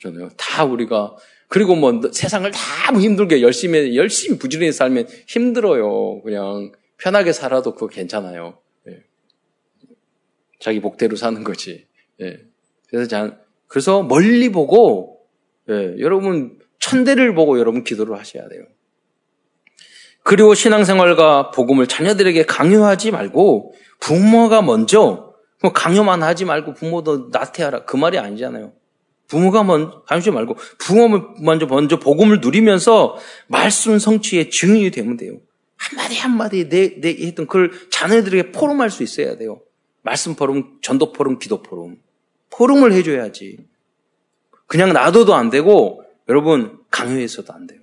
그렇잖아요. 다 우리가. 그리고 뭐 세상을 너무 힘들게 열심히, 열심히 부지런히 살면 힘들어요. 그냥 편하게 살아도 그거 괜찮아요. 예. 자기 복대로 사는 거지. 예. 그래서 자, 그래서 멀리 보고 예, 여러분 천대를 보고 여러분 기도를 하셔야 돼요. 그리고 신앙생활과 복음을 자녀들에게 강요하지 말고 부모가 먼저 뭐 강요만 하지 말고 부모도 나태하라 그 말이 아니잖아요. 부모가 먼저 하지 말고 부모가 먼저 먼저 복음을 누리면서 말씀 성취의 증인이 되면 돼요. 한마디 한마디 내, 내 했던 그걸 자녀들에게 포럼할 수 있어야 돼요. 말씀 포럼, 전도 포럼, 기도 포럼. 포럼을 해줘야지. 그냥 놔둬도 안 되고 여러분 강요해서도 안 돼요.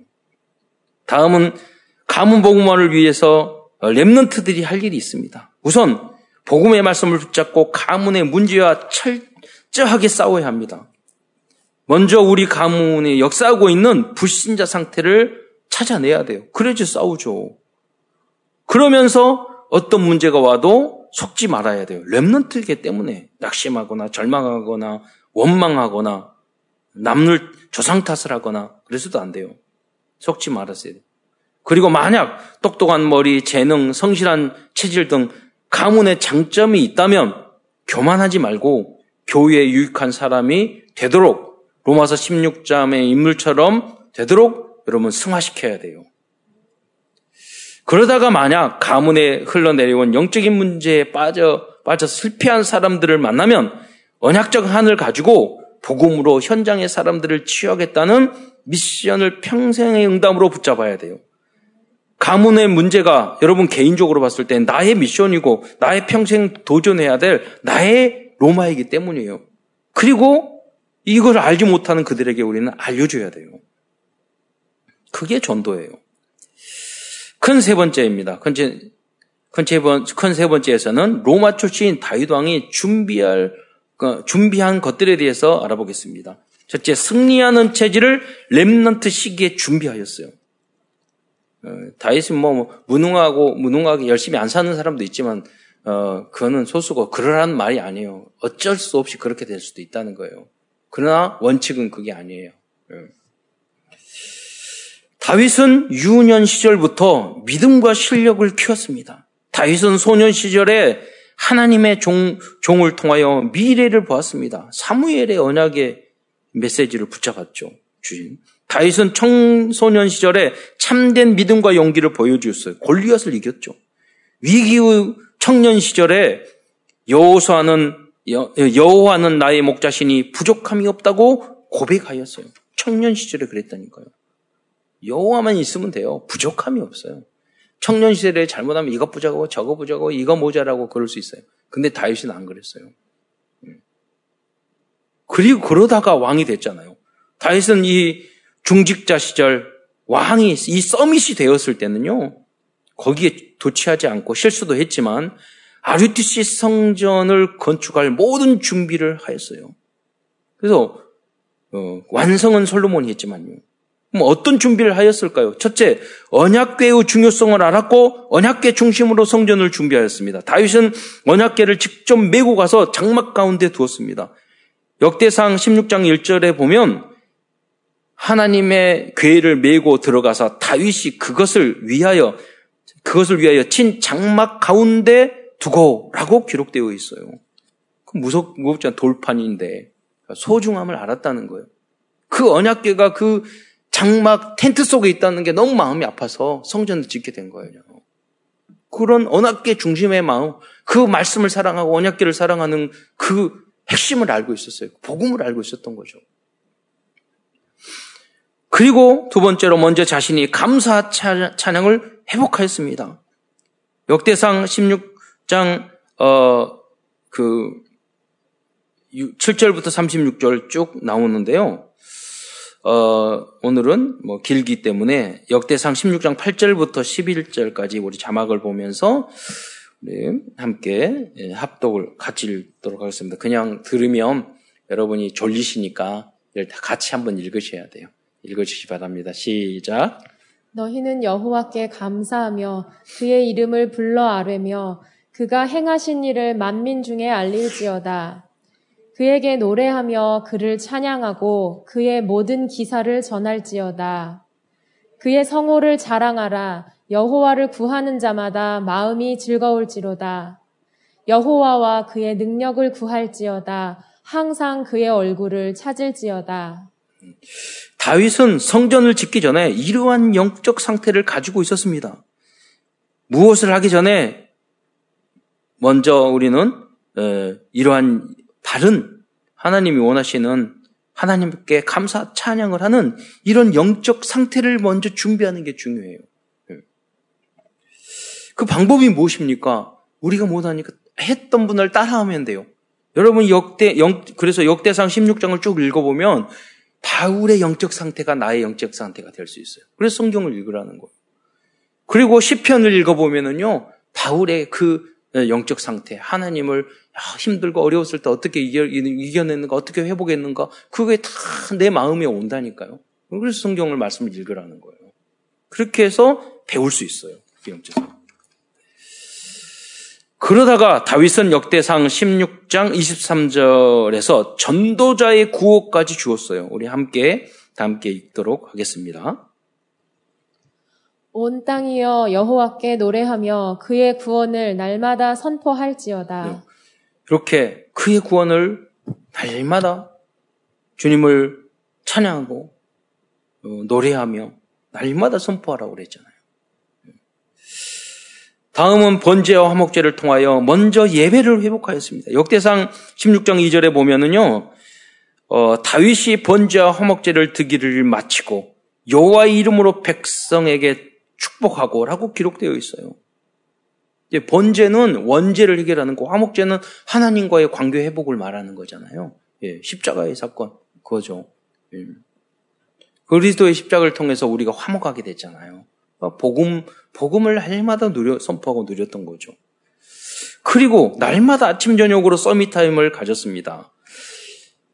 다음은 가문 복음화를 위해서 렘넌트들이 할 일이 있습니다. 우선 복음의 말씀을 붙잡고 가문의 문제와 철저하게 싸워야 합니다. 먼저 우리 가문에 역사하고 있는 불신자 상태를 찾아내야 돼요. 그래야지 싸우죠. 그러면서 어떤 문제가 와도 속지 말아야 돼요. 렘넌트이기 때문에 낙심하거나 절망하거나 원망하거나 남을 조상 탓을 하거나 그래서도 안 돼요. 속지 말았어야 돼요. 그리고 만약 똑똑한 머리, 재능, 성실한 체질 등 가문의 장점이 있다면 교만하지 말고 교회에 유익한 사람이 되도록 로마서 16장의 인물처럼 되도록 여러분 승화시켜야 돼요. 그러다가 만약 가문에 흘러내려온 영적인 문제에 빠져 빠져 실패한 사람들을 만나면 언약적 한을 가지고 복음으로 현장의 사람들을 치유하겠다는 미션을 평생의 응답으로 붙잡아야 돼요. 가문의 문제가 여러분 개인적으로 봤을 때 나의 미션이고 나의 평생 도전해야 될 나의 로마이기 때문이에요. 그리고 이걸 알지 못하는 그들에게 우리는 알려줘야 돼요. 그게 전도예요. 큰 세 번째입니다. 큰세 번째에서는 로마 출신 다윗 왕이 준비할 그 준비한 것들에 대해서 알아보겠습니다. 첫째, 승리하는 체질을 렘넌트 시기에 준비하였어요. 어, 다윗은 뭐 무능하고 무능하게 열심히 안 사는 사람도 있지만 어, 그거는 소수고 그러라는 말이 아니에요. 어쩔 수 없이 그렇게 될 수도 있다는 거예요. 그러나 원칙은 그게 아니에요. 예. 다윗은 유년 시절부터 믿음과 실력을 키웠습니다. 다윗은 소년 시절에 하나님의 종, 종을 통하여 미래를 보았습니다. 사무엘의 언약의 메시지를 붙잡았죠. 주인. 다윗은 청소년 시절에 참된 믿음과 용기를 보여주었어요. 골리앗을 이겼죠. 위기 후 청년 시절에 여호수아는 여호와는 나의 목자신이 부족함이 없다고 고백하였어요. 청년 시절에 그랬다니까요. 여호와만 있으면 돼요. 부족함이 없어요. 청년 시절에 잘못하면 이것 부자고 저거 부자고 이거 모자라고 그럴 수 있어요. 근데 다윗은 안 그랬어요. 음. 그리고 그러다가 왕이 됐잖아요. 다윗은 이 중직자 시절 왕이 이 서밋이 되었을 때는요. 거기에 도취하지 않고 실수도 했지만 아류티시 성전을 건축할 모든 준비를 하였어요. 그래서 어, 완성은 솔로몬이 했지만요. 그럼 어떤 준비를 하였을까요? 첫째, 언약궤의 중요성을 알았고 언약궤 중심으로 성전을 준비하였습니다. 다윗은 언약궤를 직접 메고 가서 장막 가운데 두었습니다. 역대상 16장 1절에 보면 하나님의 궤를 메고 들어가서 다윗이 그것을 위하여 그것을 위하여 친 장막 가운데 두고라고 기록되어 있어요. 그 무섭 무겁지 않은 돌판인데 소중함을 알았다는 거예요. 그 언약궤가 그 장막 텐트 속에 있다는 게 너무 마음이 아파서 성전을 짓게 된 거예요. 그런 언약계 중심의 마음, 그 말씀을 사랑하고 언약계를 사랑하는 그 핵심을 알고 있었어요. 복음을 알고 있었던 거죠. 그리고 두 번째로 먼저 자신이 감사 찬양을 회복하였습니다. 역대상 16장 어 그 7절부터 36절 쭉 나오는데요. 어, 오늘은 뭐 길기 때문에 역대상 16장 8절부터 11절까지 우리 자막을 보면서 우리 함께 예, 합독을 같이 읽도록 하겠습니다. 그냥 들으면 여러분이 졸리시니까 같이 한번 읽으셔야 돼요. 읽어주시 기 바랍니다. 시작. 너희는 여호와께 감사하며 그의 이름을 불러 아뢰며 그가 행하신 일을 만민 중에 알릴지어다. 그에게 노래하며 그를 찬양하고 그의 모든 기사를 전할지어다. 그의 성호를 자랑하라. 여호와를 구하는 자마다 마음이 즐거울지로다. 여호와와 그의 능력을 구할지어다. 항상 그의 얼굴을 찾을지어다. 다윗은 성전을 짓기 전에 이러한 영적 상태를 가지고 있었습니다. 무엇을 하기 전에 먼저 우리는 이러한 다른 하나님이 원하시는 하나님께 감사 찬양을 하는 이런 영적 상태를 먼저 준비하는 게 중요해요. 예. 그 방법이 무엇입니까? 우리가 못하니까 했던 분을 따라하면 돼요. 여러분 역대 영, 그래서 역대상 16장을 쭉 읽어보면 바울의 영적 상태가 나의 영적 상태가 될 수 있어요. 그래서 성경을 읽으라는 거예요. 그리고 시편을 읽어보면은요, 바울의 그 영적 상태, 하나님을 힘들고 어려웠을 때 어떻게 이겨, 이겨내는가, 어떻게 회복했는가, 그게 다 내 마음에 온다니까요. 그래서 성경을 말씀을 읽으라는 거예요. 그렇게 해서 배울 수 있어요. 그 영적 상태. 그러다가 다윗은 역대상 16장 23절에서 전도자의 구호까지 주었어요. 우리 함께 함께 읽도록 하겠습니다. 온 땅이여 여호와께 노래하며 그의 구원을 날마다 선포할지어다. 네. 이렇게 그의 구원을 날마다 주님을 찬양하고 어, 노래하며 날마다 선포하라고 그랬잖아요. 다음은 번제와 화목제를 통하여 먼저 예배를 회복하였습니다. 역대상 16장 2절에 보면은요, 어, 다윗이 번제와 화목제를 드기를 마치고 여호와의 이름으로 백성에게 축복하고라고 기록되어 있어요. 이제 번제는 원죄를 해결하는 거, 화목제는 하나님과의 관계 회복을 말하는 거잖아요. 예, 십자가의 사건 그거죠. 예. 그리스도의 십자가를 통해서 우리가 화목하게 됐잖아요. 어, 복음, 복음을 날마다 누려, 선포하고 누렸던 거죠. 그리고 날마다 아침, 저녁으로 서밋 타임을 가졌습니다.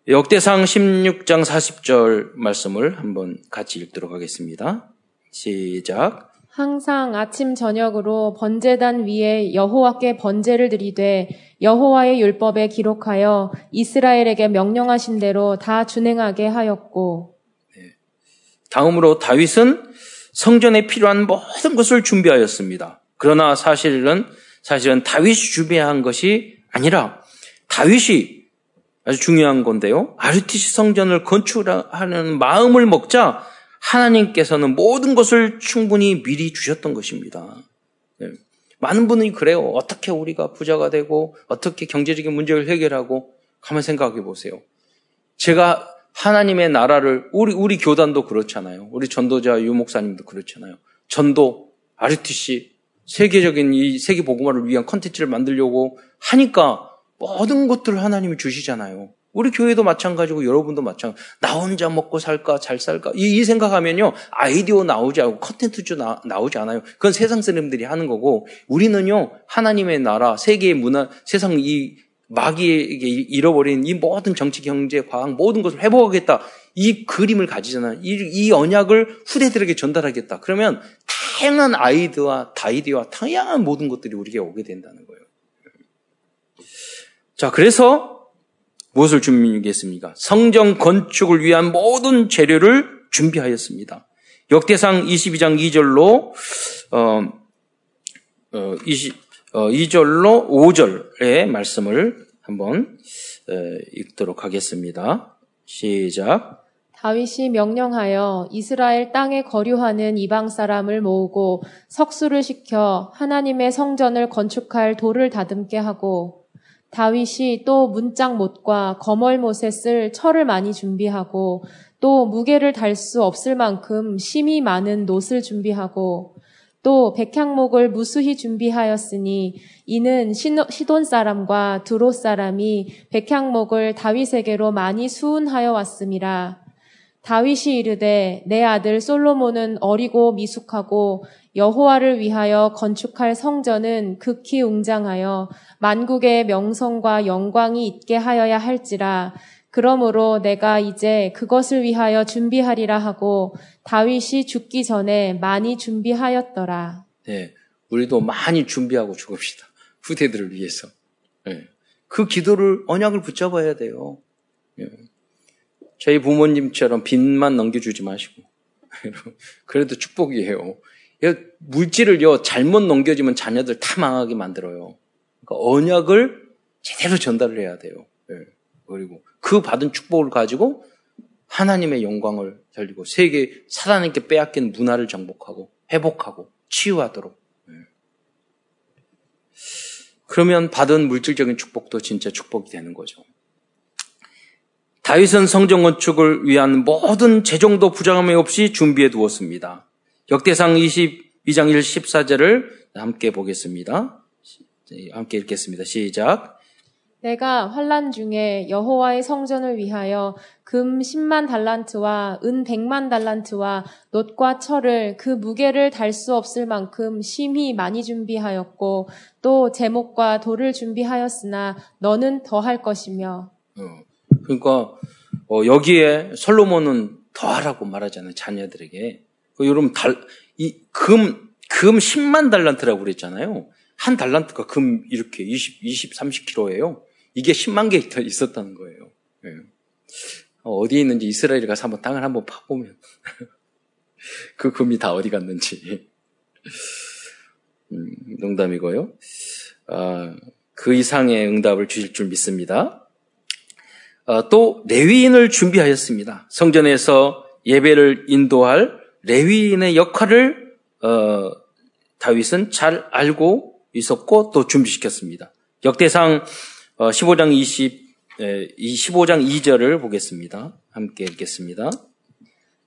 역대상 16장 40절 말씀을 한번 같이 읽도록 하겠습니다. 시작. 항상 아침 저녁으로 번제단 위에 여호와께 번제를 드리되 여호와의 율법에 기록하여 이스라엘에게 명령하신 대로 다 준행하게 하였고. 네. 다음으로 다윗은 성전에 필요한 모든 것을 준비하였습니다. 그러나 사실은 사실은 다윗이 준비한 것이 아니라 다윗이 아주 중요한 건데요. 아르티시 성전을 건축하는 마음을 먹자 하나님께서는 모든 것을 충분히 미리 주셨던 것입니다. 네. 많은 분이 그래요. 어떻게 우리가 부자가 되고 어떻게 경제적인 문제를 해결하고 가만 생각해 보세요. 제가 하나님의 나라를 우리 우리 교단도 그렇잖아요. 우리 전도자 유 목사님도 그렇잖아요. 전도 RTC 세계적인 이 세계 복음화를 위한 컨텐츠를 만들려고 하니까 모든 것들을 하나님이 주시잖아요. 우리 교회도 마찬가지고 여러분도 마찬가지. 나 혼자 먹고 살까 잘 살까 이, 이 생각하면요 아이디어 나오지 않고 컨텐츠 나, 나오지 않아요. 그건 세상 사람들이 하는 거고 우리는요 하나님의 나라 세계의 문화 세상 이 마귀에게 잃어버린 이 모든 정치, 경제, 과학 모든 것을 회복하겠다. 이 그림을 가지잖아요. 이, 이 언약을 후대들에게 전달하겠다. 그러면 다양한 아이디어와 다이디어와 다양한 모든 것들이 우리에게 오게 된다는 거예요. 자, 그래서 무엇을 준비했습니까? 성정 건축을 위한 모든 재료를 준비하였습니다. 역대상 22장 2절로 어, 어, 20, 어, 2절로 5절의 말씀을 한번 읽도록 하겠습니다. 시작. 다윗이 명령하여 이스라엘 땅에 거류하는 이방 사람을 모으고 석수를 시켜 하나님의 성전을 건축할 돌을 다듬게 하고 다윗이 또 문짝 못과 거멀 못에 쓸 철을 많이 준비하고 또 무게를 달 수 없을 만큼 심이 많은 놋을 준비하고 또 백향목을 무수히 준비하였으니 이는 시돈 사람과 두로 사람이 백향목을 다윗에게로 많이 수운하여 왔음이라. 다윗이 이르되 내 아들 솔로몬은 어리고 미숙하고 여호와를 위하여 건축할 성전은 극히 웅장하여 만국의 명성과 영광이 있게 하여야 할지라 그러므로 내가 이제 그것을 위하여 준비하리라 하고 다윗이 죽기 전에 많이 준비하였더라. 네, 우리도 많이 준비하고 죽읍시다. 후대들을 위해서. 네. 그 기도를 언약을 붙잡아야 돼요. 네. 저희 부모님처럼 빚만 넘겨주지 마시고 그래도 축복이에요. 물질을요 잘못 넘겨지면 자녀들 다 망하게 만들어요. 그러니까 언약을 제대로 전달을 해야 돼요. 네. 그리고 그 받은 축복을 가지고 하나님의 영광을 살리고 세계 사단에게 빼앗긴 문화를 정복하고 회복하고 치유하도록. 네. 그러면 받은 물질적인 축복도 진짜 축복이 되는 거죠. 다윗은 성전 건축을 위한 모든 재정도 부정함이 없이 준비해 두었습니다. 역대상 22장 1 14절을 함께 보겠습니다. 함께 읽겠습니다. 시작. 내가 환란 중에 여호와의 성전을 위하여 금 10만 달란트와 은 100만 달란트와 놋과 철을 그 무게를 달 수 없을 만큼 심히 많이 준비하였고 또 제목과 돌을 준비하였으나 너는 더 할 것이며 어, 그러니까 어, 여기에 솔로몬은 더하라고 말하잖아요 자녀들에게. 그 여러분 달이금 금 10만 달란트라고 그랬잖아요. 한 달란트가 금 이렇게 20, 20, 30kg예요. 이게 10만 개 있었다는 거예요. 네. 어디에 있는지 이스라엘에 가서 한번 땅을 한번 파보면 그 금이 다 어디 갔는지 음, 농담이고요. 아, 그 이상의 응답을 주실 줄 믿습니다. 아, 또 레위인을 준비하였습니다. 성전에서 예배를 인도할 레위인의 역할을 어, 다윗은 잘 알고 있었고 또 준비시켰습니다. 역대상 15장 어, 20, 15장 2절을 보겠습니다. 함께 읽겠습니다.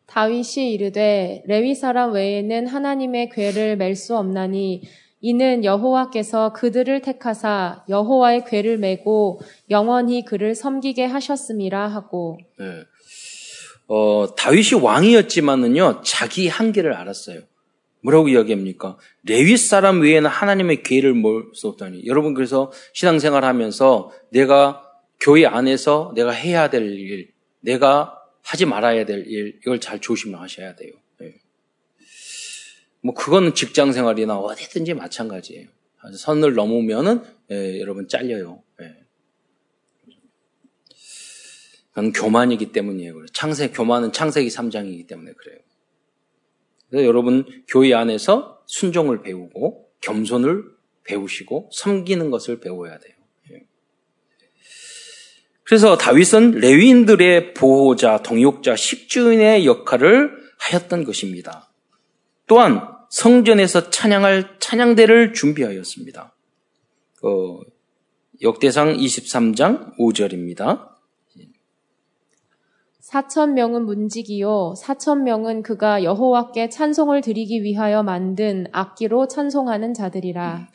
다윗이 이르되 레위 사람 외에는 하나님의 궤를 맬 수 없나니 이는 여호와께서 그들을 택하사 여호와의 궤를 메고 영원히 그를 섬기게 하셨음이라 하고. 네. 어, 다윗이 왕이었지만은요 자기 한계를 알았어요. 뭐라고 이야기합니까? 레위 사람 외에는 하나님의 기회를 몰 수 없다니. 여러분 그래서 신앙생활 하면서 내가 교회 안에서 내가 해야 될 일, 내가 하지 말아야 될 일, 이걸 잘 조심하셔야 돼요. 네. 뭐 그거는 직장 생활이나 어디든지 마찬가지예요. 선을 넘으면은 예, 여러분 잘려요. 예. 그건 교만이기 때문이에요. 창세 교만은 창세기 3장이기 때문에 그래요. 그래서 여러분 교회 안에서 순종을 배우고 겸손을 배우시고 섬기는 것을 배워야 돼요. 예. 그래서 다윗은 레위인들의 보호자, 동역자, 십주인의 역할을 하였던 것입니다. 또한 성전에서 찬양할 찬양대를 준비하였습니다. 어, 역대상 23장 5절입니다. 사천 명은 문지기요 사천 명은 그가 여호와께 찬송을 드리기 위하여 만든 악기로 찬송하는 자들이라.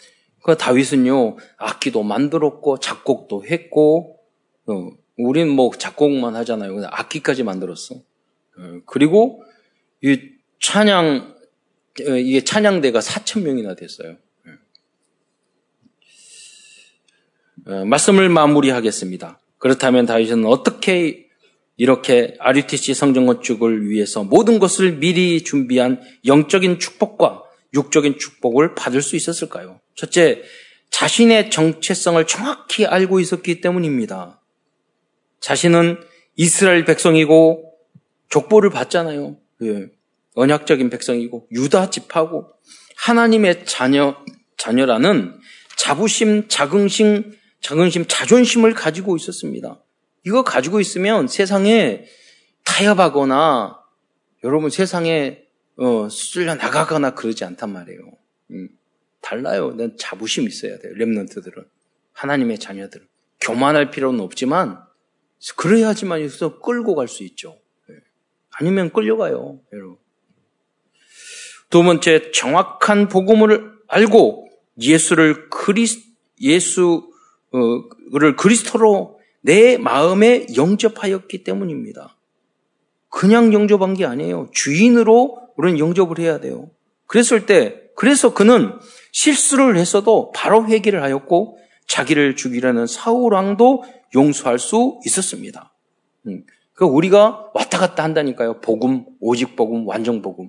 그 다윗은요 악기도 만들었고 작곡도 했고 어, 우린 뭐 작곡만 하잖아요. 악기까지 만들었어. 어, 그리고 이 찬양 어, 이게 찬양대가 사천 명이나 됐어요. 어, 말씀을 마무리하겠습니다. 그렇다면 다윗은 어떻게 이렇게 RUTC 성전 건축을 위해서 모든 것을 미리 준비한 영적인 축복과 육적인 축복을 받을 수 있었을까요? 첫째, 자신의 정체성을 정확히 알고 있었기 때문입니다. 자신은 이스라엘 백성이고 족보를 받잖아요. 예. 언약적인 백성이고 유다 집하고 하나님의 자녀 자녀라는 자부심, 자긍심, 자긍심, 자존심을 가지고 있었습니다. 이거 가지고 있으면 세상에 타협하거나 여러분 세상에 어, 쓸려 나가거나 그러지 않단 말이에요. 음, 달라요. 난 자부심 있어야 돼요. 랩런트들은 하나님의 자녀들 교만할 필요는 없지만 그래야지만 여기서 끌고 갈 수 있죠. 네. 아니면 끌려가요, 여러분. 두 번째, 정확한 복음을 알고 예수를 그리스 예수를 그리스도로 내 마음에 영접하였기 때문입니다. 그냥 영접한 게 아니에요. 주인으로 우리는 영접을 해야 돼요. 그랬을 때, 그래서 그는 실수를 했어도 바로 회개를 하였고 자기를 죽이려는 사울왕도 용서할 수 있었습니다. 음, 그 우리가 왔다 갔다 한다니까요. 복음, 오직 복음, 완전 복음.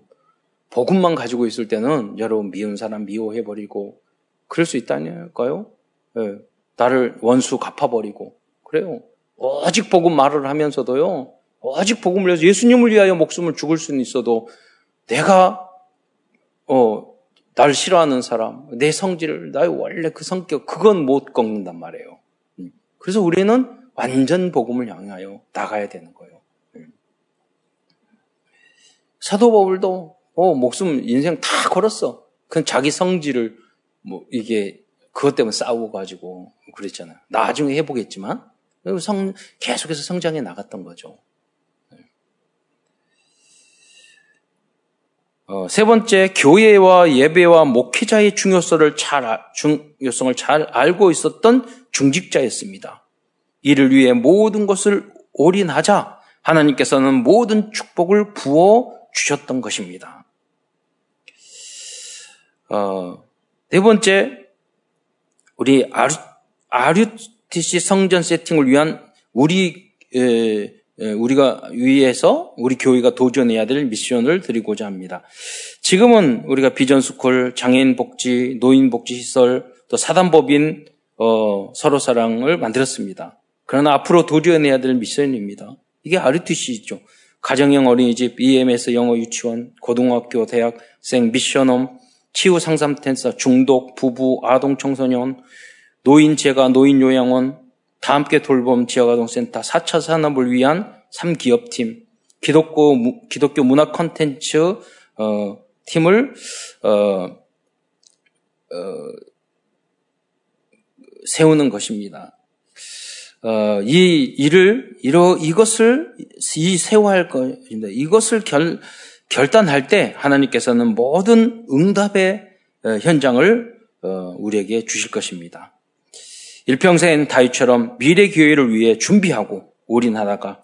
복음만 가지고 있을 때는 여러분 미운 사람 미워해버리고 그럴 수 있다니까요. 네. 나를 원수 갚아버리고 그래요. 오직 복음 말을 하면서도요. 오직 복음을 위해서 예수님을 위하여 목숨을 죽을 수는 있어도 내가 어, 날 싫어하는 사람, 내 성질을, 나의 원래 그 성격, 그건 못 꺾는단 말이에요. 음. 그래서 우리는 완전 복음을 향하여 나가야 되는 거예요. 음. 사도 바울도 어, 목숨 인생 다 걸었어. 그건 자기 성질을 뭐 이게 그것 때문에 싸우고 가지고 그랬잖아요. 나중에 해보겠지만 성, 계속해서 성장해 나갔던 거죠. 어, 세 번째, 교회와 예배와 목회자의 중요성을 잘, 중요성을 잘 알고 있었던 중직자였습니다. 이를 위해 모든 것을 올인하자 하나님께서는 모든 축복을 부어 주셨던 것입니다. 어, 네 번째, 우리 아류, 아류티시 성전 세팅을 위한 우리 에, 우리가 위해서 우리 교회가 도전해야 될 미션을 드리고자 합니다. 지금은 우리가 비전스쿨, 장애인 복지, 노인 복지 시설, 또 사단법인 어, 서로 사랑을 만들었습니다. 그러나 앞으로 도전해야 될 미션입니다. 이게 RUTC죠. 가정형 어린이집, EMS 영어 유치원, 고등학교, 대학생, mission home, 치유 상담 센터, 중독, 부부, 아동 청소년, 노인 재가, 노인 요양원, 다 함께 돌봄 지역아동 센터 4차 산업을 위한 3기업팀, 기독교, 기독교 문화 컨텐츠 어, 팀을 어, 어, 세우는 것입니다. 어, 이 일을 이러 이것을 이 세워할 것입니다. 이것을 결 결단할 때 하나님께서는 모든 응답의 어, 현장을 어, 우리에게 주실 것입니다. 일평생 다윗처럼 미래 교회를 위해 준비하고 올인하다가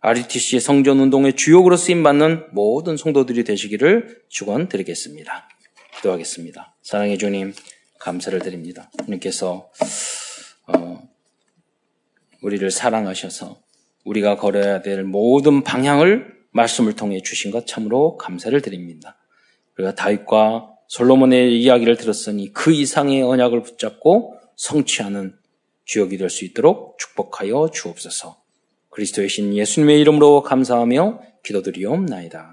RUTC의 성전 운동의 주역으로 쓰임 받는 모든 성도들이 되시기를 축원드리겠습니다. 기도하겠습니다. 사랑해 주님 감사를 드립니다. 주님께서 어, 우리를 사랑하셔서 우리가 걸어야 될 모든 방향을 말씀을 통해 주신 것 참으로 감사를 드립니다. 우리가 다윗과 솔로몬의 이야기를 들었으니 그 이상의 언약을 붙잡고 성취하는 주역이 될 수 있도록 축복하여 주옵소서. 그리스도의 신 예수님의 이름으로 감사하며 기도드리옵나이다.